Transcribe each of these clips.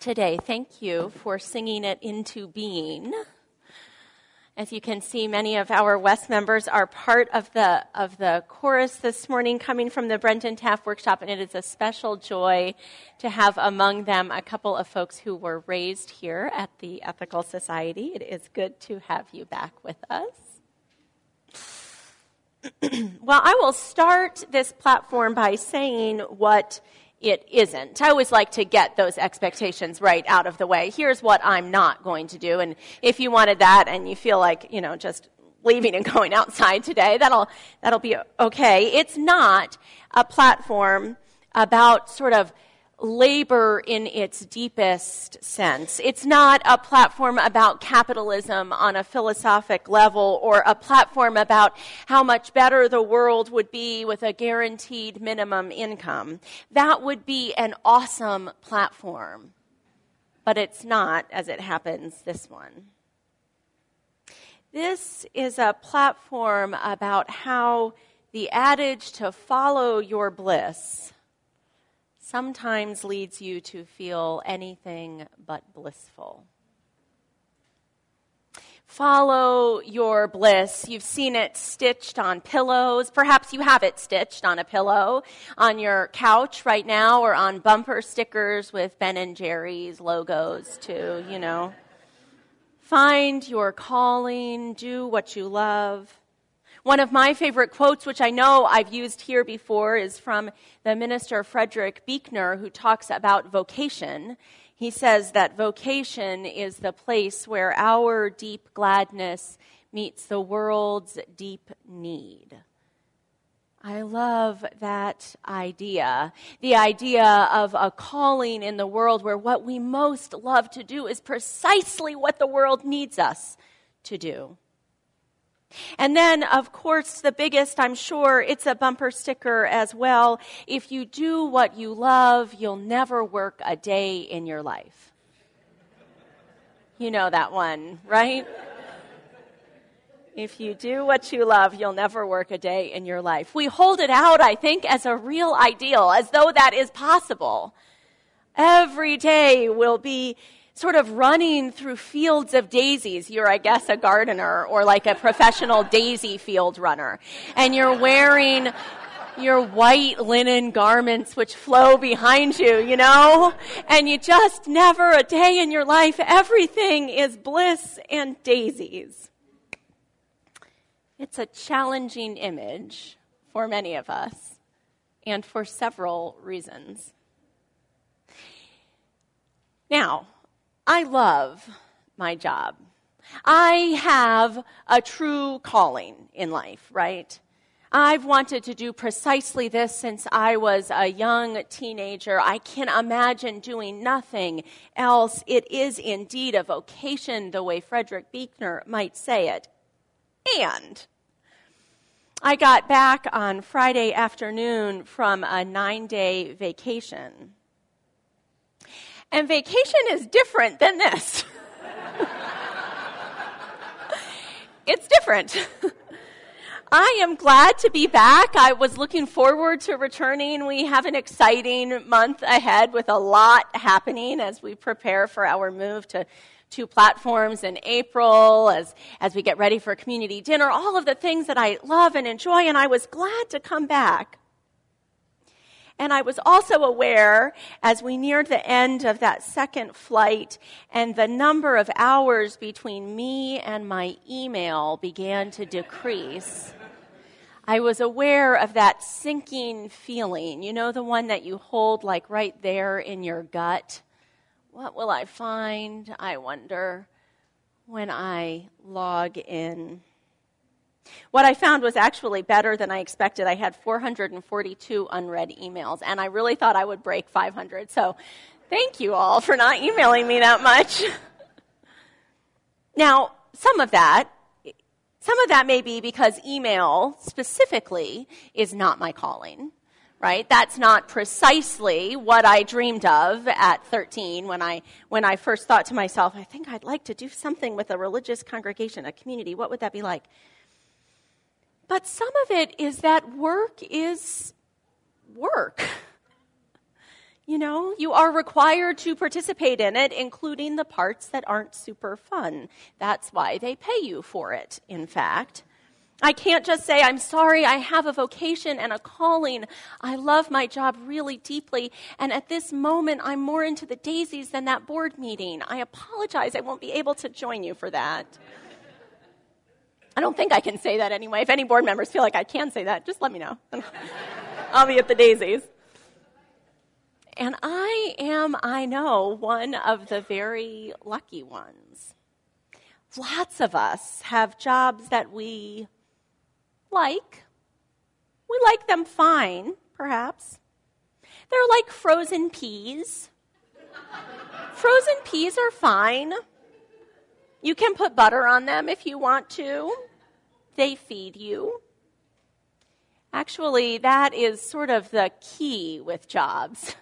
today. Thank you for singing it into being. As you can see, many of our West members are part of the, of the chorus this morning coming from the Brenton Taft Workshop, and it is a special joy to have among them a couple of folks who were raised here at the Ethical Society. It is good to have you back with us. well, I will start this platform by saying what it isn't. I always like to get those expectations right out of the way. Here's what I'm not going to do. And if you wanted that and you feel like, you know, just leaving and going outside today, that'll, that'll be okay. It's not a platform about sort of labor in its deepest sense. It's not a platform about capitalism on a philosophic level or a platform about how much better the world would be with a guaranteed minimum income. That would be an awesome platform. But it's not, as it happens, this one. This is a platform about how the adage to follow your bliss sometimes leads you to feel anything but blissful. Follow your bliss. You've seen it stitched on pillows. Perhaps you have it stitched on a pillow on your couch right now or on bumper stickers with Ben and Jerry's logos too, you know. Find your calling, do what you love. One of my favorite quotes, which I know I've used here before, is from the minister Frederick Buechner, who talks about vocation. He says that vocation is the place where our deep gladness meets the world's deep need. I love that idea. The idea of a calling in the world where what we most love to do is precisely what the world needs us to do. And then, of course, the biggest, I'm sure, it's a bumper sticker as well. If you do what you love, you'll never work a day in your life. You know that one, right? If you do what you love, you'll never work a day in your life. We hold it out, I think, as a real ideal, as though that is possible. Every day will be sort of running through fields of daisies. You're, I guess, a gardener or like a professional daisy field runner. And you're wearing your white linen garments which flow behind you, you know? And you just never a day in your life, everything is bliss and daisies. It's a challenging image for many of us and for several reasons. Now, I love my job. I have a true calling in life, right? I've wanted to do precisely this since I was a young teenager. I can imagine doing nothing else. It is indeed a vocation, the way Frederick Buechner might say it. And I got back on Friday afternoon from a nine day vacation. And vacation is different than this. it's different. I am glad to be back. I was looking forward to returning. We have an exciting month ahead with a lot happening as we prepare for our move to two platforms in April, as, as we get ready for community dinner, all of the things that I love and enjoy, and I was glad to come back. And I was also aware as we neared the end of that second flight and the number of hours between me and my email began to decrease. I was aware of that sinking feeling, you know, the one that you hold like right there in your gut. What will I find, I wonder, when I log in? What I found was actually better than I expected. I had 442 unread emails, and I really thought I would break 500. So thank you all for not emailing me that much. now, some of that, some of that may be because email specifically is not my calling right? That's not precisely what I dreamed of at 13 when I, when I first thought to myself, I think I'd like to do something with a religious congregation, a community. What would that be like? But some of it is that work is work. You know, you are required to participate in it, including the parts that aren't super fun. That's why they pay you for it, in fact. I can't just say, I'm sorry, I have a vocation and a calling. I love my job really deeply. And at this moment, I'm more into the daisies than that board meeting. I apologize, I won't be able to join you for that. I don't think I can say that anyway. If any board members feel like I can say that, just let me know. I'll be at the daisies. And I am, I know, one of the very lucky ones. Lots of us have jobs that we like. We like them fine, perhaps. They're like frozen peas. frozen peas are fine. You can put butter on them if you want to. They feed you. Actually, that is sort of the key with jobs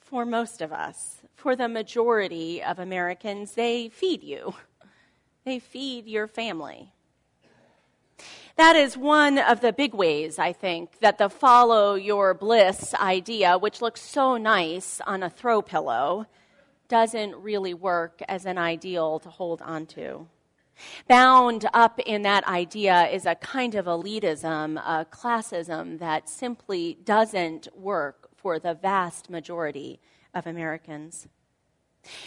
for most of us. For the majority of Americans, they feed you, they feed your family. That is one of the big ways, I think, that the follow your bliss idea, which looks so nice on a throw pillow, doesn't really work as an ideal to hold onto. Bound up in that idea is a kind of elitism, a classism that simply doesn't work for the vast majority of Americans.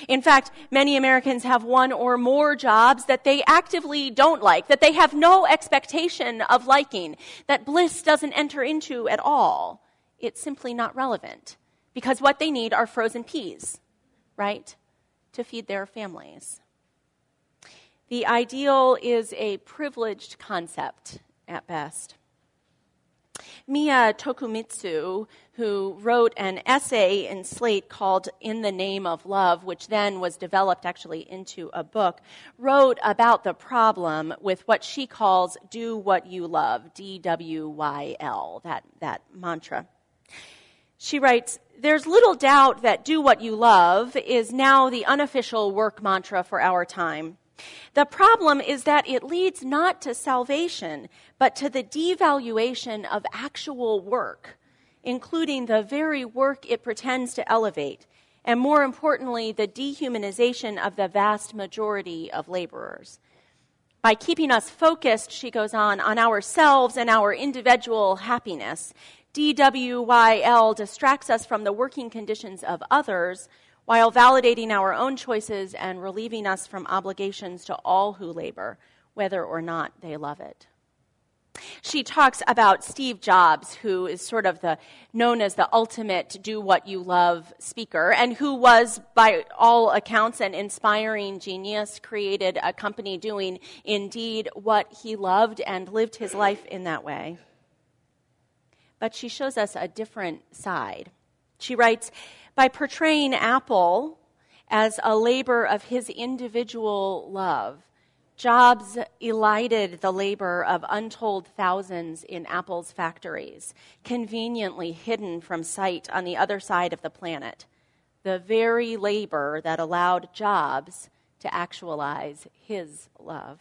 In fact, many Americans have one or more jobs that they actively don't like, that they have no expectation of liking, that bliss doesn't enter into at all. It's simply not relevant because what they need are frozen peas, right? To feed their families. The ideal is a privileged concept at best. Miya Tokumitsu, who wrote an essay in Slate called In the Name of Love, which then was developed actually into a book, wrote about the problem with what she calls do what you love, D W Y L, that, that mantra. She writes, There's little doubt that do what you love is now the unofficial work mantra for our time. The problem is that it leads not to salvation, but to the devaluation of actual work, including the very work it pretends to elevate, and more importantly, the dehumanization of the vast majority of laborers. By keeping us focused, she goes on, on ourselves and our individual happiness, DWYL distracts us from the working conditions of others while validating our own choices and relieving us from obligations to all who labor, whether or not they love it. She talks about Steve Jobs, who is sort of the known as the ultimate do what you love speaker, and who was, by all accounts, an inspiring genius, created a company doing indeed what he loved and lived his life in that way. But she shows us a different side. She writes, by portraying Apple as a labor of his individual love. Jobs elided the labor of untold thousands in Apple's factories, conveniently hidden from sight on the other side of the planet. The very labor that allowed Jobs to actualize his love.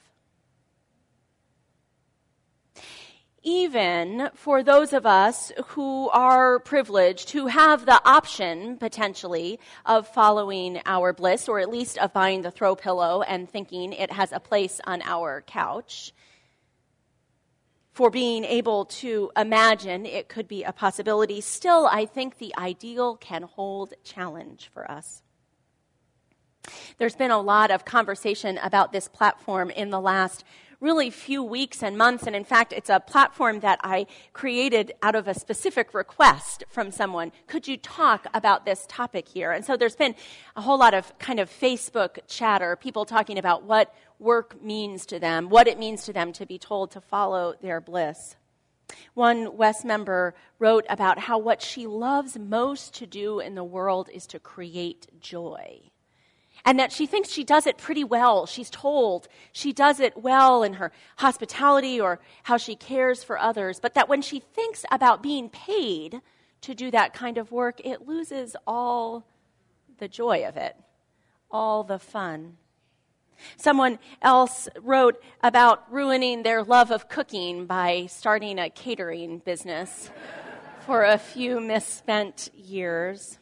Even for those of us who are privileged, who have the option potentially of following our bliss, or at least of buying the throw pillow and thinking it has a place on our couch, for being able to imagine it could be a possibility, still, I think the ideal can hold challenge for us. There's been a lot of conversation about this platform in the last really few weeks and months. And in fact, it's a platform that I created out of a specific request from someone. Could you talk about this topic here? And so there's been a whole lot of kind of Facebook chatter, people talking about what work means to them, what it means to them to be told to follow their bliss. One West member wrote about how what she loves most to do in the world is to create joy and that she thinks she does it pretty well. She's told she does it well in her hospitality or how she cares for others, but that when she thinks about being paid to do that kind of work, it loses all the joy of it, all the fun. Someone else wrote about ruining their love of cooking by starting a catering business for a few misspent years.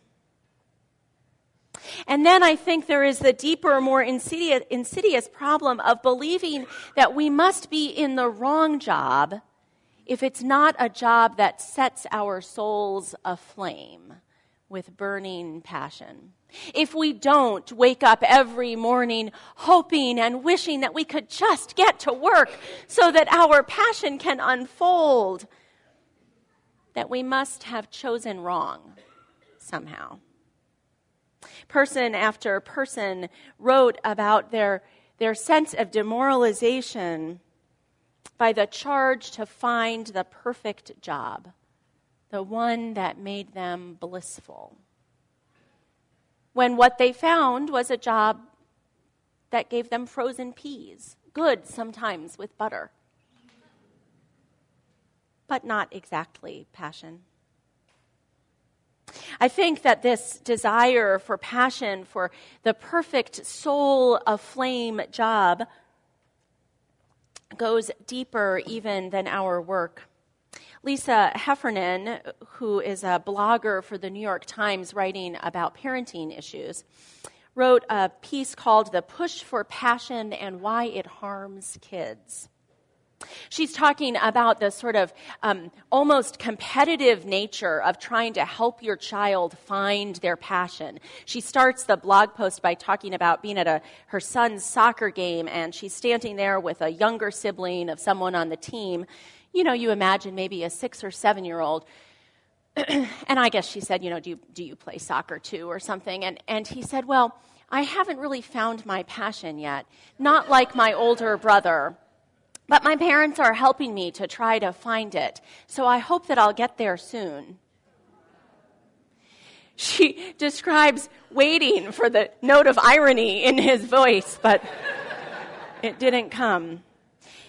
And then I think there is the deeper, more insidious, insidious problem of believing that we must be in the wrong job if it's not a job that sets our souls aflame with burning passion. If we don't wake up every morning hoping and wishing that we could just get to work so that our passion can unfold, that we must have chosen wrong somehow. Person after person wrote about their, their sense of demoralization by the charge to find the perfect job, the one that made them blissful. When what they found was a job that gave them frozen peas, good sometimes with butter, but not exactly passion. I think that this desire for passion, for the perfect soul aflame job, goes deeper even than our work. Lisa Heffernan, who is a blogger for the New York Times writing about parenting issues, wrote a piece called The Push for Passion and Why It Harms Kids. She's talking about the sort of um, almost competitive nature of trying to help your child find their passion. She starts the blog post by talking about being at a, her son's soccer game, and she's standing there with a younger sibling of someone on the team. You know, you imagine maybe a six or seven year old. and I guess she said, you know, do you, do you play soccer too or something? And, and he said, well, I haven't really found my passion yet. Not like my older brother but my parents are helping me to try to find it, so I hope that I'll get there soon. She describes waiting for the note of irony in his voice, but it didn't come.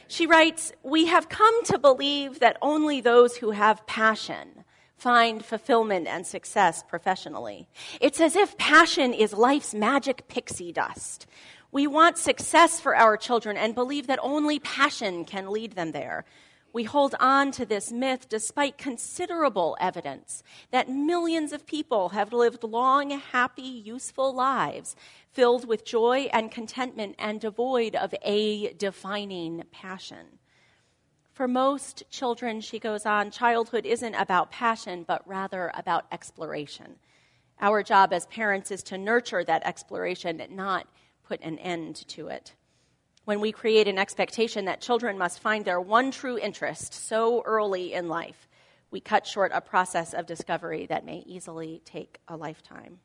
She writes, We have come to believe that only those who have passion find fulfillment and success professionally. It's as if passion is life's magic pixie dust. We want success for our children and believe that only passion can lead them there. We hold on to this myth despite considerable evidence that millions of people have lived long, happy, useful lives filled with joy and contentment and devoid of a defining passion. For most children, she goes on, childhood isn't about passion, but rather about exploration. Our job as parents is to nurture that exploration, not put an end to it. When we create an expectation that children must find their one true interest so early in life, we cut short a process of discovery that may easily take a lifetime.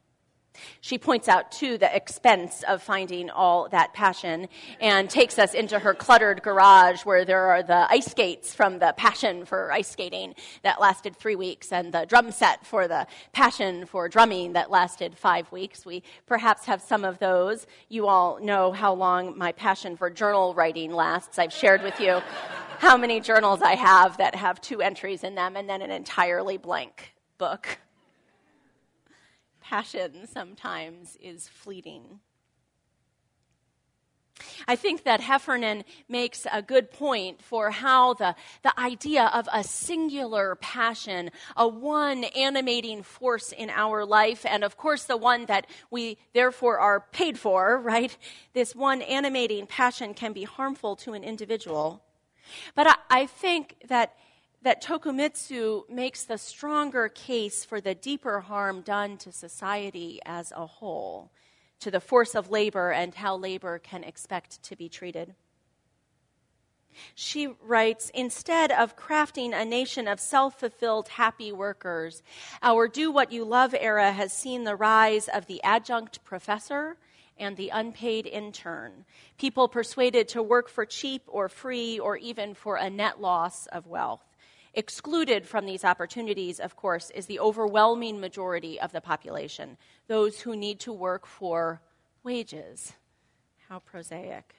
She points out, too, the expense of finding all that passion and takes us into her cluttered garage where there are the ice skates from the passion for ice skating that lasted three weeks and the drum set for the passion for drumming that lasted five weeks. We perhaps have some of those. You all know how long my passion for journal writing lasts. I've shared with you how many journals I have that have two entries in them and then an entirely blank book passion sometimes is fleeting. I think that Heffernan makes a good point for how the, the idea of a singular passion, a one animating force in our life, and of course the one that we therefore are paid for, right? This one animating passion can be harmful to an individual. But I, I think that that Tokumitsu makes the stronger case for the deeper harm done to society as a whole, to the force of labor and how labor can expect to be treated. She writes Instead of crafting a nation of self fulfilled, happy workers, our do what you love era has seen the rise of the adjunct professor and the unpaid intern, people persuaded to work for cheap or free or even for a net loss of wealth. Excluded from these opportunities, of course, is the overwhelming majority of the population, those who need to work for wages. How prosaic.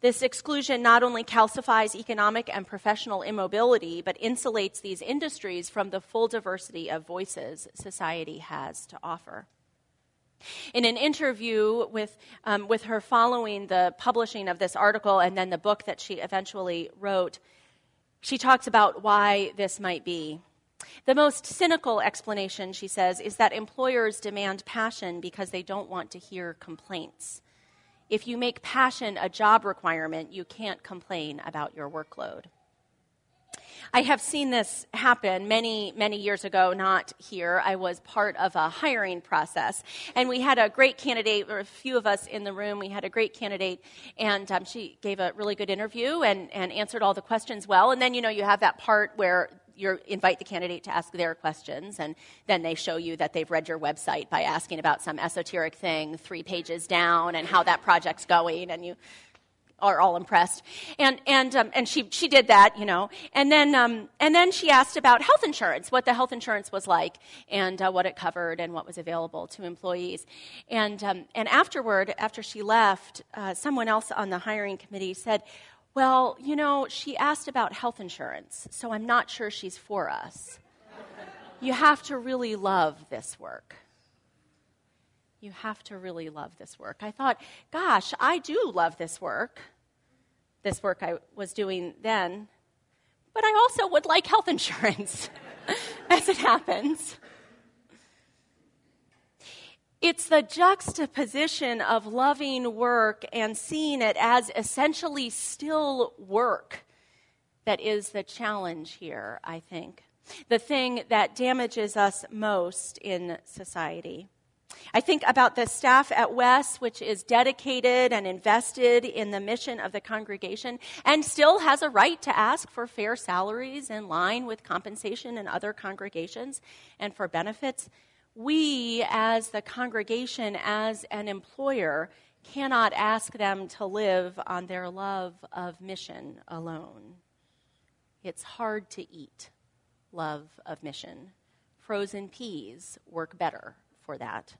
This exclusion not only calcifies economic and professional immobility, but insulates these industries from the full diversity of voices society has to offer. In an interview with, um, with her following the publishing of this article and then the book that she eventually wrote, she talks about why this might be. The most cynical explanation, she says, is that employers demand passion because they don't want to hear complaints. If you make passion a job requirement, you can't complain about your workload. I have seen this happen many, many years ago, not here. I was part of a hiring process. And we had a great candidate, or a few of us in the room, we had a great candidate, and um, she gave a really good interview and, and answered all the questions well. And then, you know, you have that part where you invite the candidate to ask their questions, and then they show you that they've read your website by asking about some esoteric thing three pages down and how that project's going, and you are all impressed. And and um, and she she did that, you know. And then um, and then she asked about health insurance, what the health insurance was like, and uh, what it covered, and what was available to employees. And um, and afterward, after she left, uh, someone else on the hiring committee said, well, you know, she asked about health insurance, so I'm not sure she's for us. you have to really love this work. You have to really love this work. I thought, gosh, I do love this work, this work I was doing then, but I also would like health insurance, as it happens. It's the juxtaposition of loving work and seeing it as essentially still work that is the challenge here, I think. The thing that damages us most in society. I think about the staff at West, which is dedicated and invested in the mission of the congregation and still has a right to ask for fair salaries in line with compensation in other congregations and for benefits we, as the congregation, as an employer, cannot ask them to live on their love of mission alone. It's hard to eat love of mission. Frozen peas work better for that.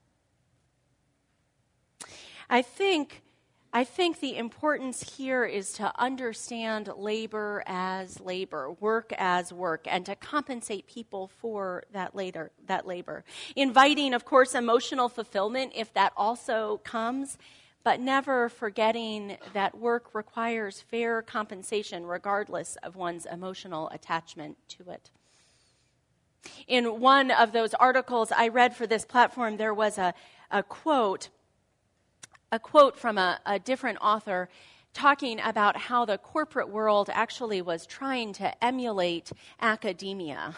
I think I think the importance here is to understand labor as labor, work as work, and to compensate people for that, later, that labor. Inviting, of course, emotional fulfillment if that also comes, but never forgetting that work requires fair compensation regardless of one's emotional attachment to it. In one of those articles I read for this platform, there was a, a quote a quote from a, a different author talking about how the corporate world actually was trying to emulate academia.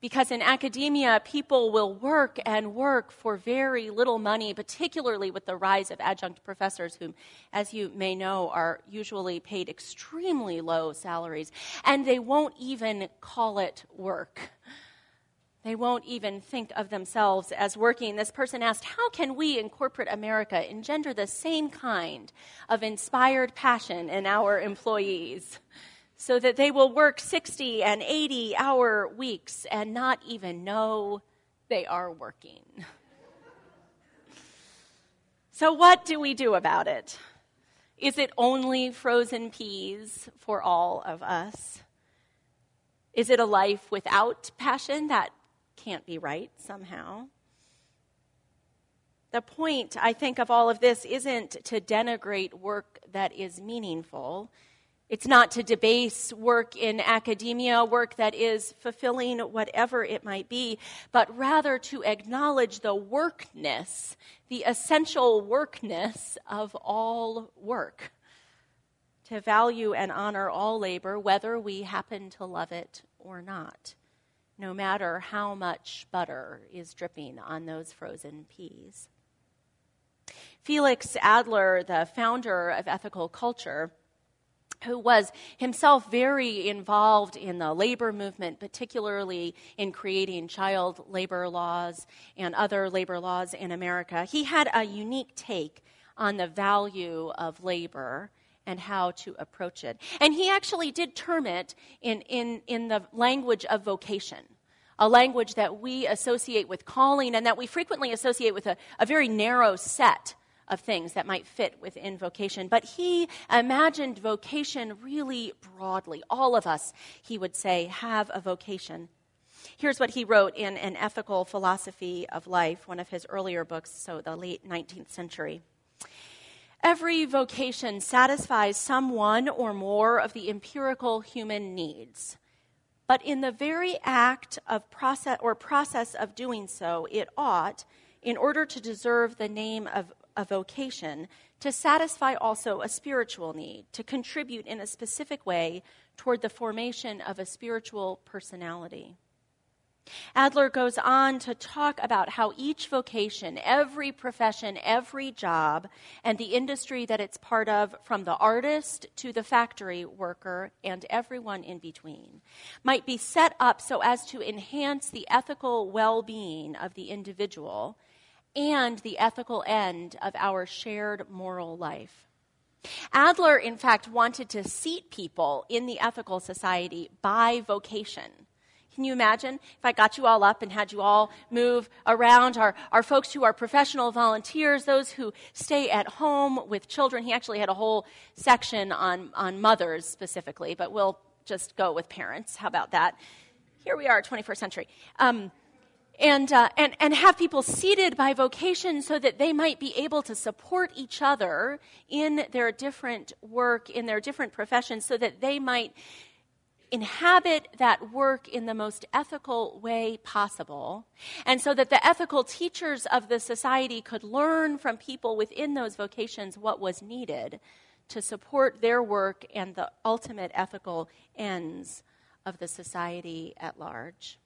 Because in academia, people will work and work for very little money, particularly with the rise of adjunct professors, whom, as you may know, are usually paid extremely low salaries. And they won't even call it work. They won't even think of themselves as working. This person asked, How can we in corporate America engender the same kind of inspired passion in our employees so that they will work 60 and 80 hour weeks and not even know they are working? so, what do we do about it? Is it only frozen peas for all of us? Is it a life without passion that can't be right somehow. The point, I think, of all of this isn't to denigrate work that is meaningful. It's not to debase work in academia, work that is fulfilling, whatever it might be, but rather to acknowledge the workness, the essential workness of all work. To value and honor all labor, whether we happen to love it or not no matter how much butter is dripping on those frozen peas. Felix Adler, the founder of Ethical Culture, who was himself very involved in the labor movement, particularly in creating child labor laws and other labor laws in America, he had a unique take on the value of labor and how to approach it. And he actually did term it in, in, in the language of vocation, a language that we associate with calling and that we frequently associate with a, a very narrow set of things that might fit within vocation. But he imagined vocation really broadly. All of us, he would say, have a vocation. Here's what he wrote in An Ethical Philosophy of Life, one of his earlier books, so the late 19th century. Every vocation satisfies some one or more of the empirical human needs but in the very act of process or process of doing so, it ought, in order to deserve the name of a vocation, to satisfy also a spiritual need, to contribute in a specific way toward the formation of a spiritual personality. Adler goes on to talk about how each vocation, every profession, every job, and the industry that it's part of, from the artist to the factory worker and everyone in between, might be set up so as to enhance the ethical well being of the individual and the ethical end of our shared moral life. Adler, in fact, wanted to seat people in the ethical society by vocation. Can you imagine if I got you all up and had you all move around? Our, our folks who are professional volunteers, those who stay at home with children. He actually had a whole section on, on mothers specifically, but we'll just go with parents. How about that? Here we are, 21st century. Um, and, uh, and, and have people seated by vocation so that they might be able to support each other in their different work, in their different professions, so that they might inhabit that work in the most ethical way possible, and so that the ethical teachers of the society could learn from people within those vocations what was needed to support their work and the ultimate ethical ends of the society at large.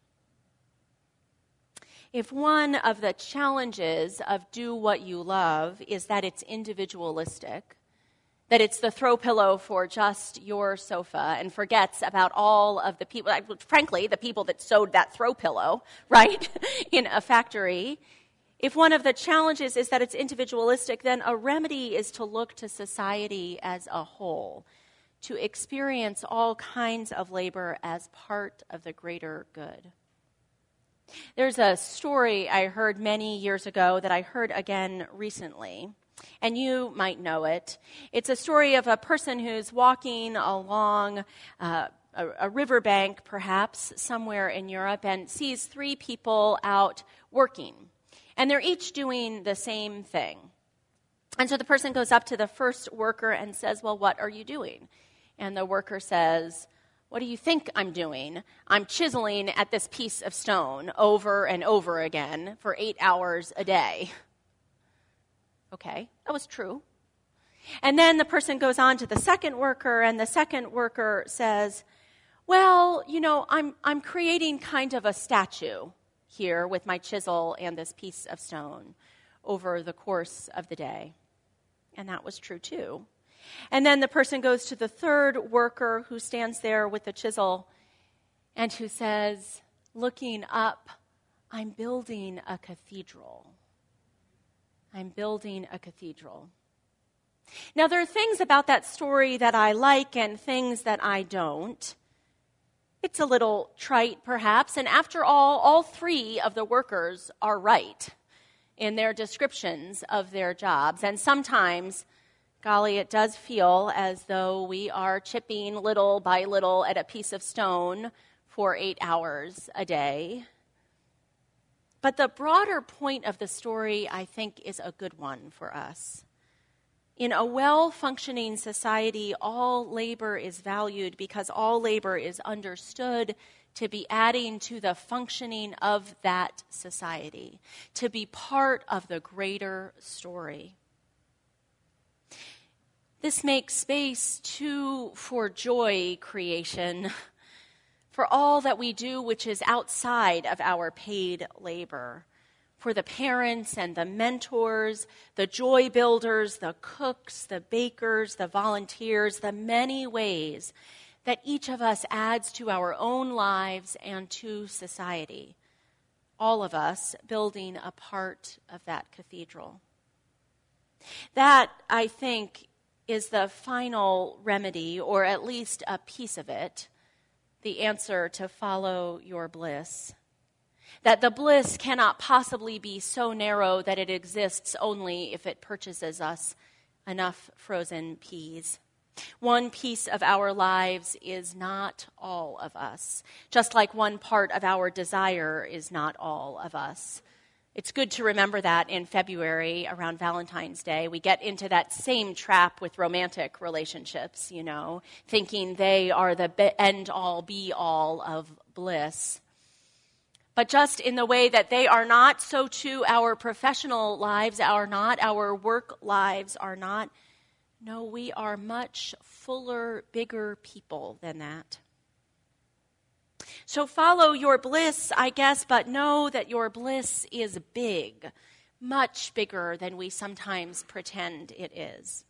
If one of the challenges of do what you love is that it's individualistic, that it's the throw pillow for just your sofa and forgets about all of the people, frankly, the people that sewed that throw pillow, right, in a factory. If one of the challenges is that it's individualistic, then a remedy is to look to society as a whole, to experience all kinds of labor as part of the greater good. There's a story I heard many years ago that I heard again recently and you might know it. It's a story of a person who's walking along uh, a, a riverbank, perhaps somewhere in Europe, and sees three people out working. And they're each doing the same thing. And so the person goes up to the first worker and says, Well, what are you doing? And the worker says, What do you think I'm doing? I'm chiseling at this piece of stone over and over again for eight hours a day. Okay, that was true. And then the person goes on to the second worker, and the second worker says, Well, you know, I'm, I'm creating kind of a statue here with my chisel and this piece of stone over the course of the day. And that was true too. And then the person goes to the third worker who stands there with the chisel and who says, looking up, I'm building a cathedral. I'm building a cathedral. Now, there are things about that story that I like and things that I don't. It's a little trite, perhaps, and after all, all three of the workers are right in their descriptions of their jobs. And sometimes, golly, it does feel as though we are chipping little by little at a piece of stone for eight hours a day. But the broader point of the story, I think, is a good one for us. In a well functioning society, all labor is valued because all labor is understood to be adding to the functioning of that society, to be part of the greater story. This makes space, too, for joy creation for all that we do which is outside of our paid labor, for the parents and the mentors, the joy builders, the cooks, the bakers, the volunteers, the many ways that each of us adds to our own lives and to society. All of us building a part of that cathedral. That, I think, is the final remedy, or at least a piece of it, the answer to follow your bliss. That the bliss cannot possibly be so narrow that it exists only if it purchases us enough frozen peas. One piece of our lives is not all of us, just like one part of our desire is not all of us. It's good to remember that in February around Valentine's Day. We get into that same trap with romantic relationships, you know, thinking they are the end all be all of bliss. But just in the way that they are not, so too our professional lives are not, our work lives are not. No, we are much fuller, bigger people than that. So follow your bliss, I guess, but know that your bliss is big, much bigger than we sometimes pretend it is.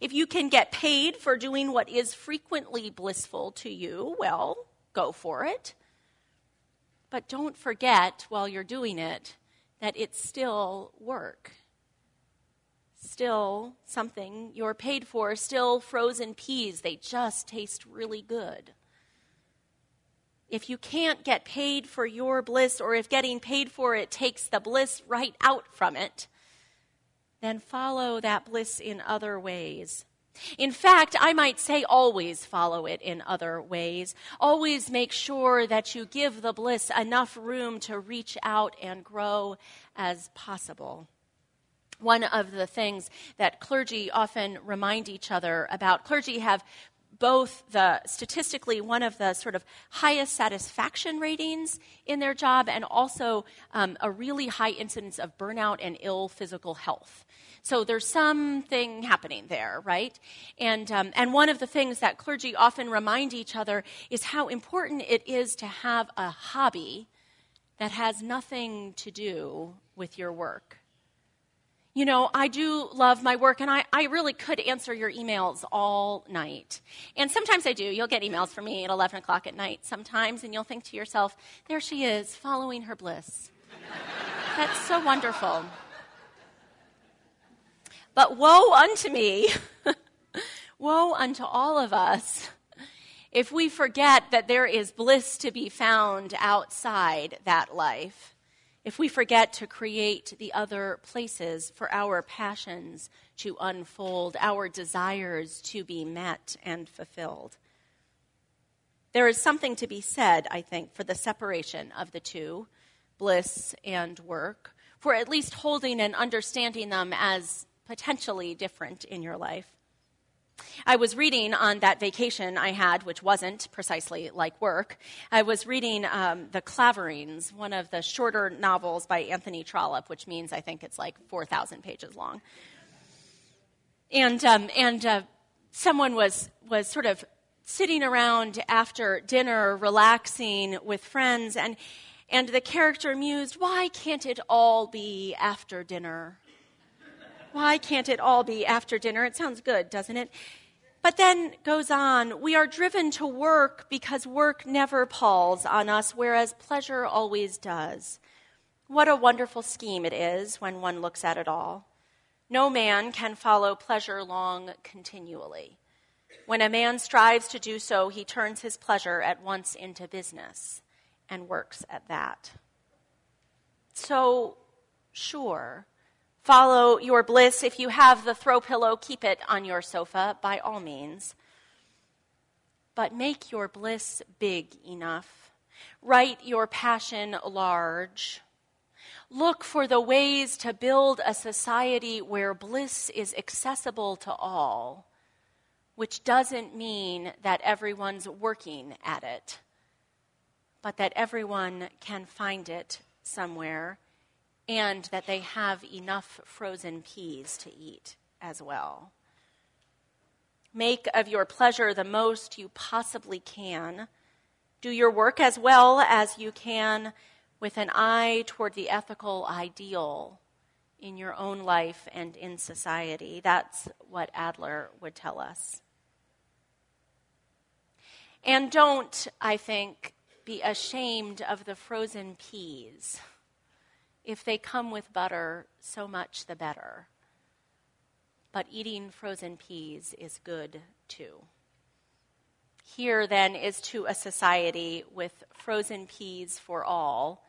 If you can get paid for doing what is frequently blissful to you, well, go for it. But don't forget while you're doing it that it's still work. Still something you're paid for, still frozen peas. They just taste really good if you can't get paid for your bliss, or if getting paid for it takes the bliss right out from it, then follow that bliss in other ways. In fact, I might say always follow it in other ways. Always make sure that you give the bliss enough room to reach out and grow as possible. One of the things that clergy often remind each other about, clergy have both the statistically one of the sort of highest satisfaction ratings in their job and also um, a really high incidence of burnout and ill physical health. So there's something happening there, right? And, um, and one of the things that clergy often remind each other is how important it is to have a hobby that has nothing to do with your work. You know, I do love my work, and I, I really could answer your emails all night. And sometimes I do. You'll get emails from me at 11 o'clock at night sometimes, and you'll think to yourself, there she is, following her bliss. That's so wonderful. But woe unto me, woe unto all of us, if we forget that there is bliss to be found outside that life if we forget to create the other places for our passions to unfold, our desires to be met and fulfilled. There is something to be said, I think, for the separation of the two, bliss and work, for at least holding and understanding them as potentially different in your life. I was reading on that vacation I had, which wasn't precisely like work. I was reading um, The Claverings, one of the shorter novels by Anthony Trollope, which means I think it's like 4,000 pages long. And, um, and uh, someone was, was sort of sitting around after dinner, relaxing with friends, and, and the character mused, Why can't it all be after dinner? Why can't it all be after dinner? It sounds good, doesn't it? But then goes on, we are driven to work because work never palls on us, whereas pleasure always does. What a wonderful scheme it is when one looks at it all. No man can follow pleasure long continually. When a man strives to do so, he turns his pleasure at once into business and works at that. So, sure, Follow your bliss. If you have the throw pillow, keep it on your sofa by all means. But make your bliss big enough. Write your passion large. Look for the ways to build a society where bliss is accessible to all, which doesn't mean that everyone's working at it, but that everyone can find it somewhere and that they have enough frozen peas to eat as well. Make of your pleasure the most you possibly can. Do your work as well as you can with an eye toward the ethical ideal in your own life and in society. That's what Adler would tell us. And don't, I think, be ashamed of the frozen peas. If they come with butter, so much the better. But eating frozen peas is good too. Here, then, is to a society with frozen peas for all,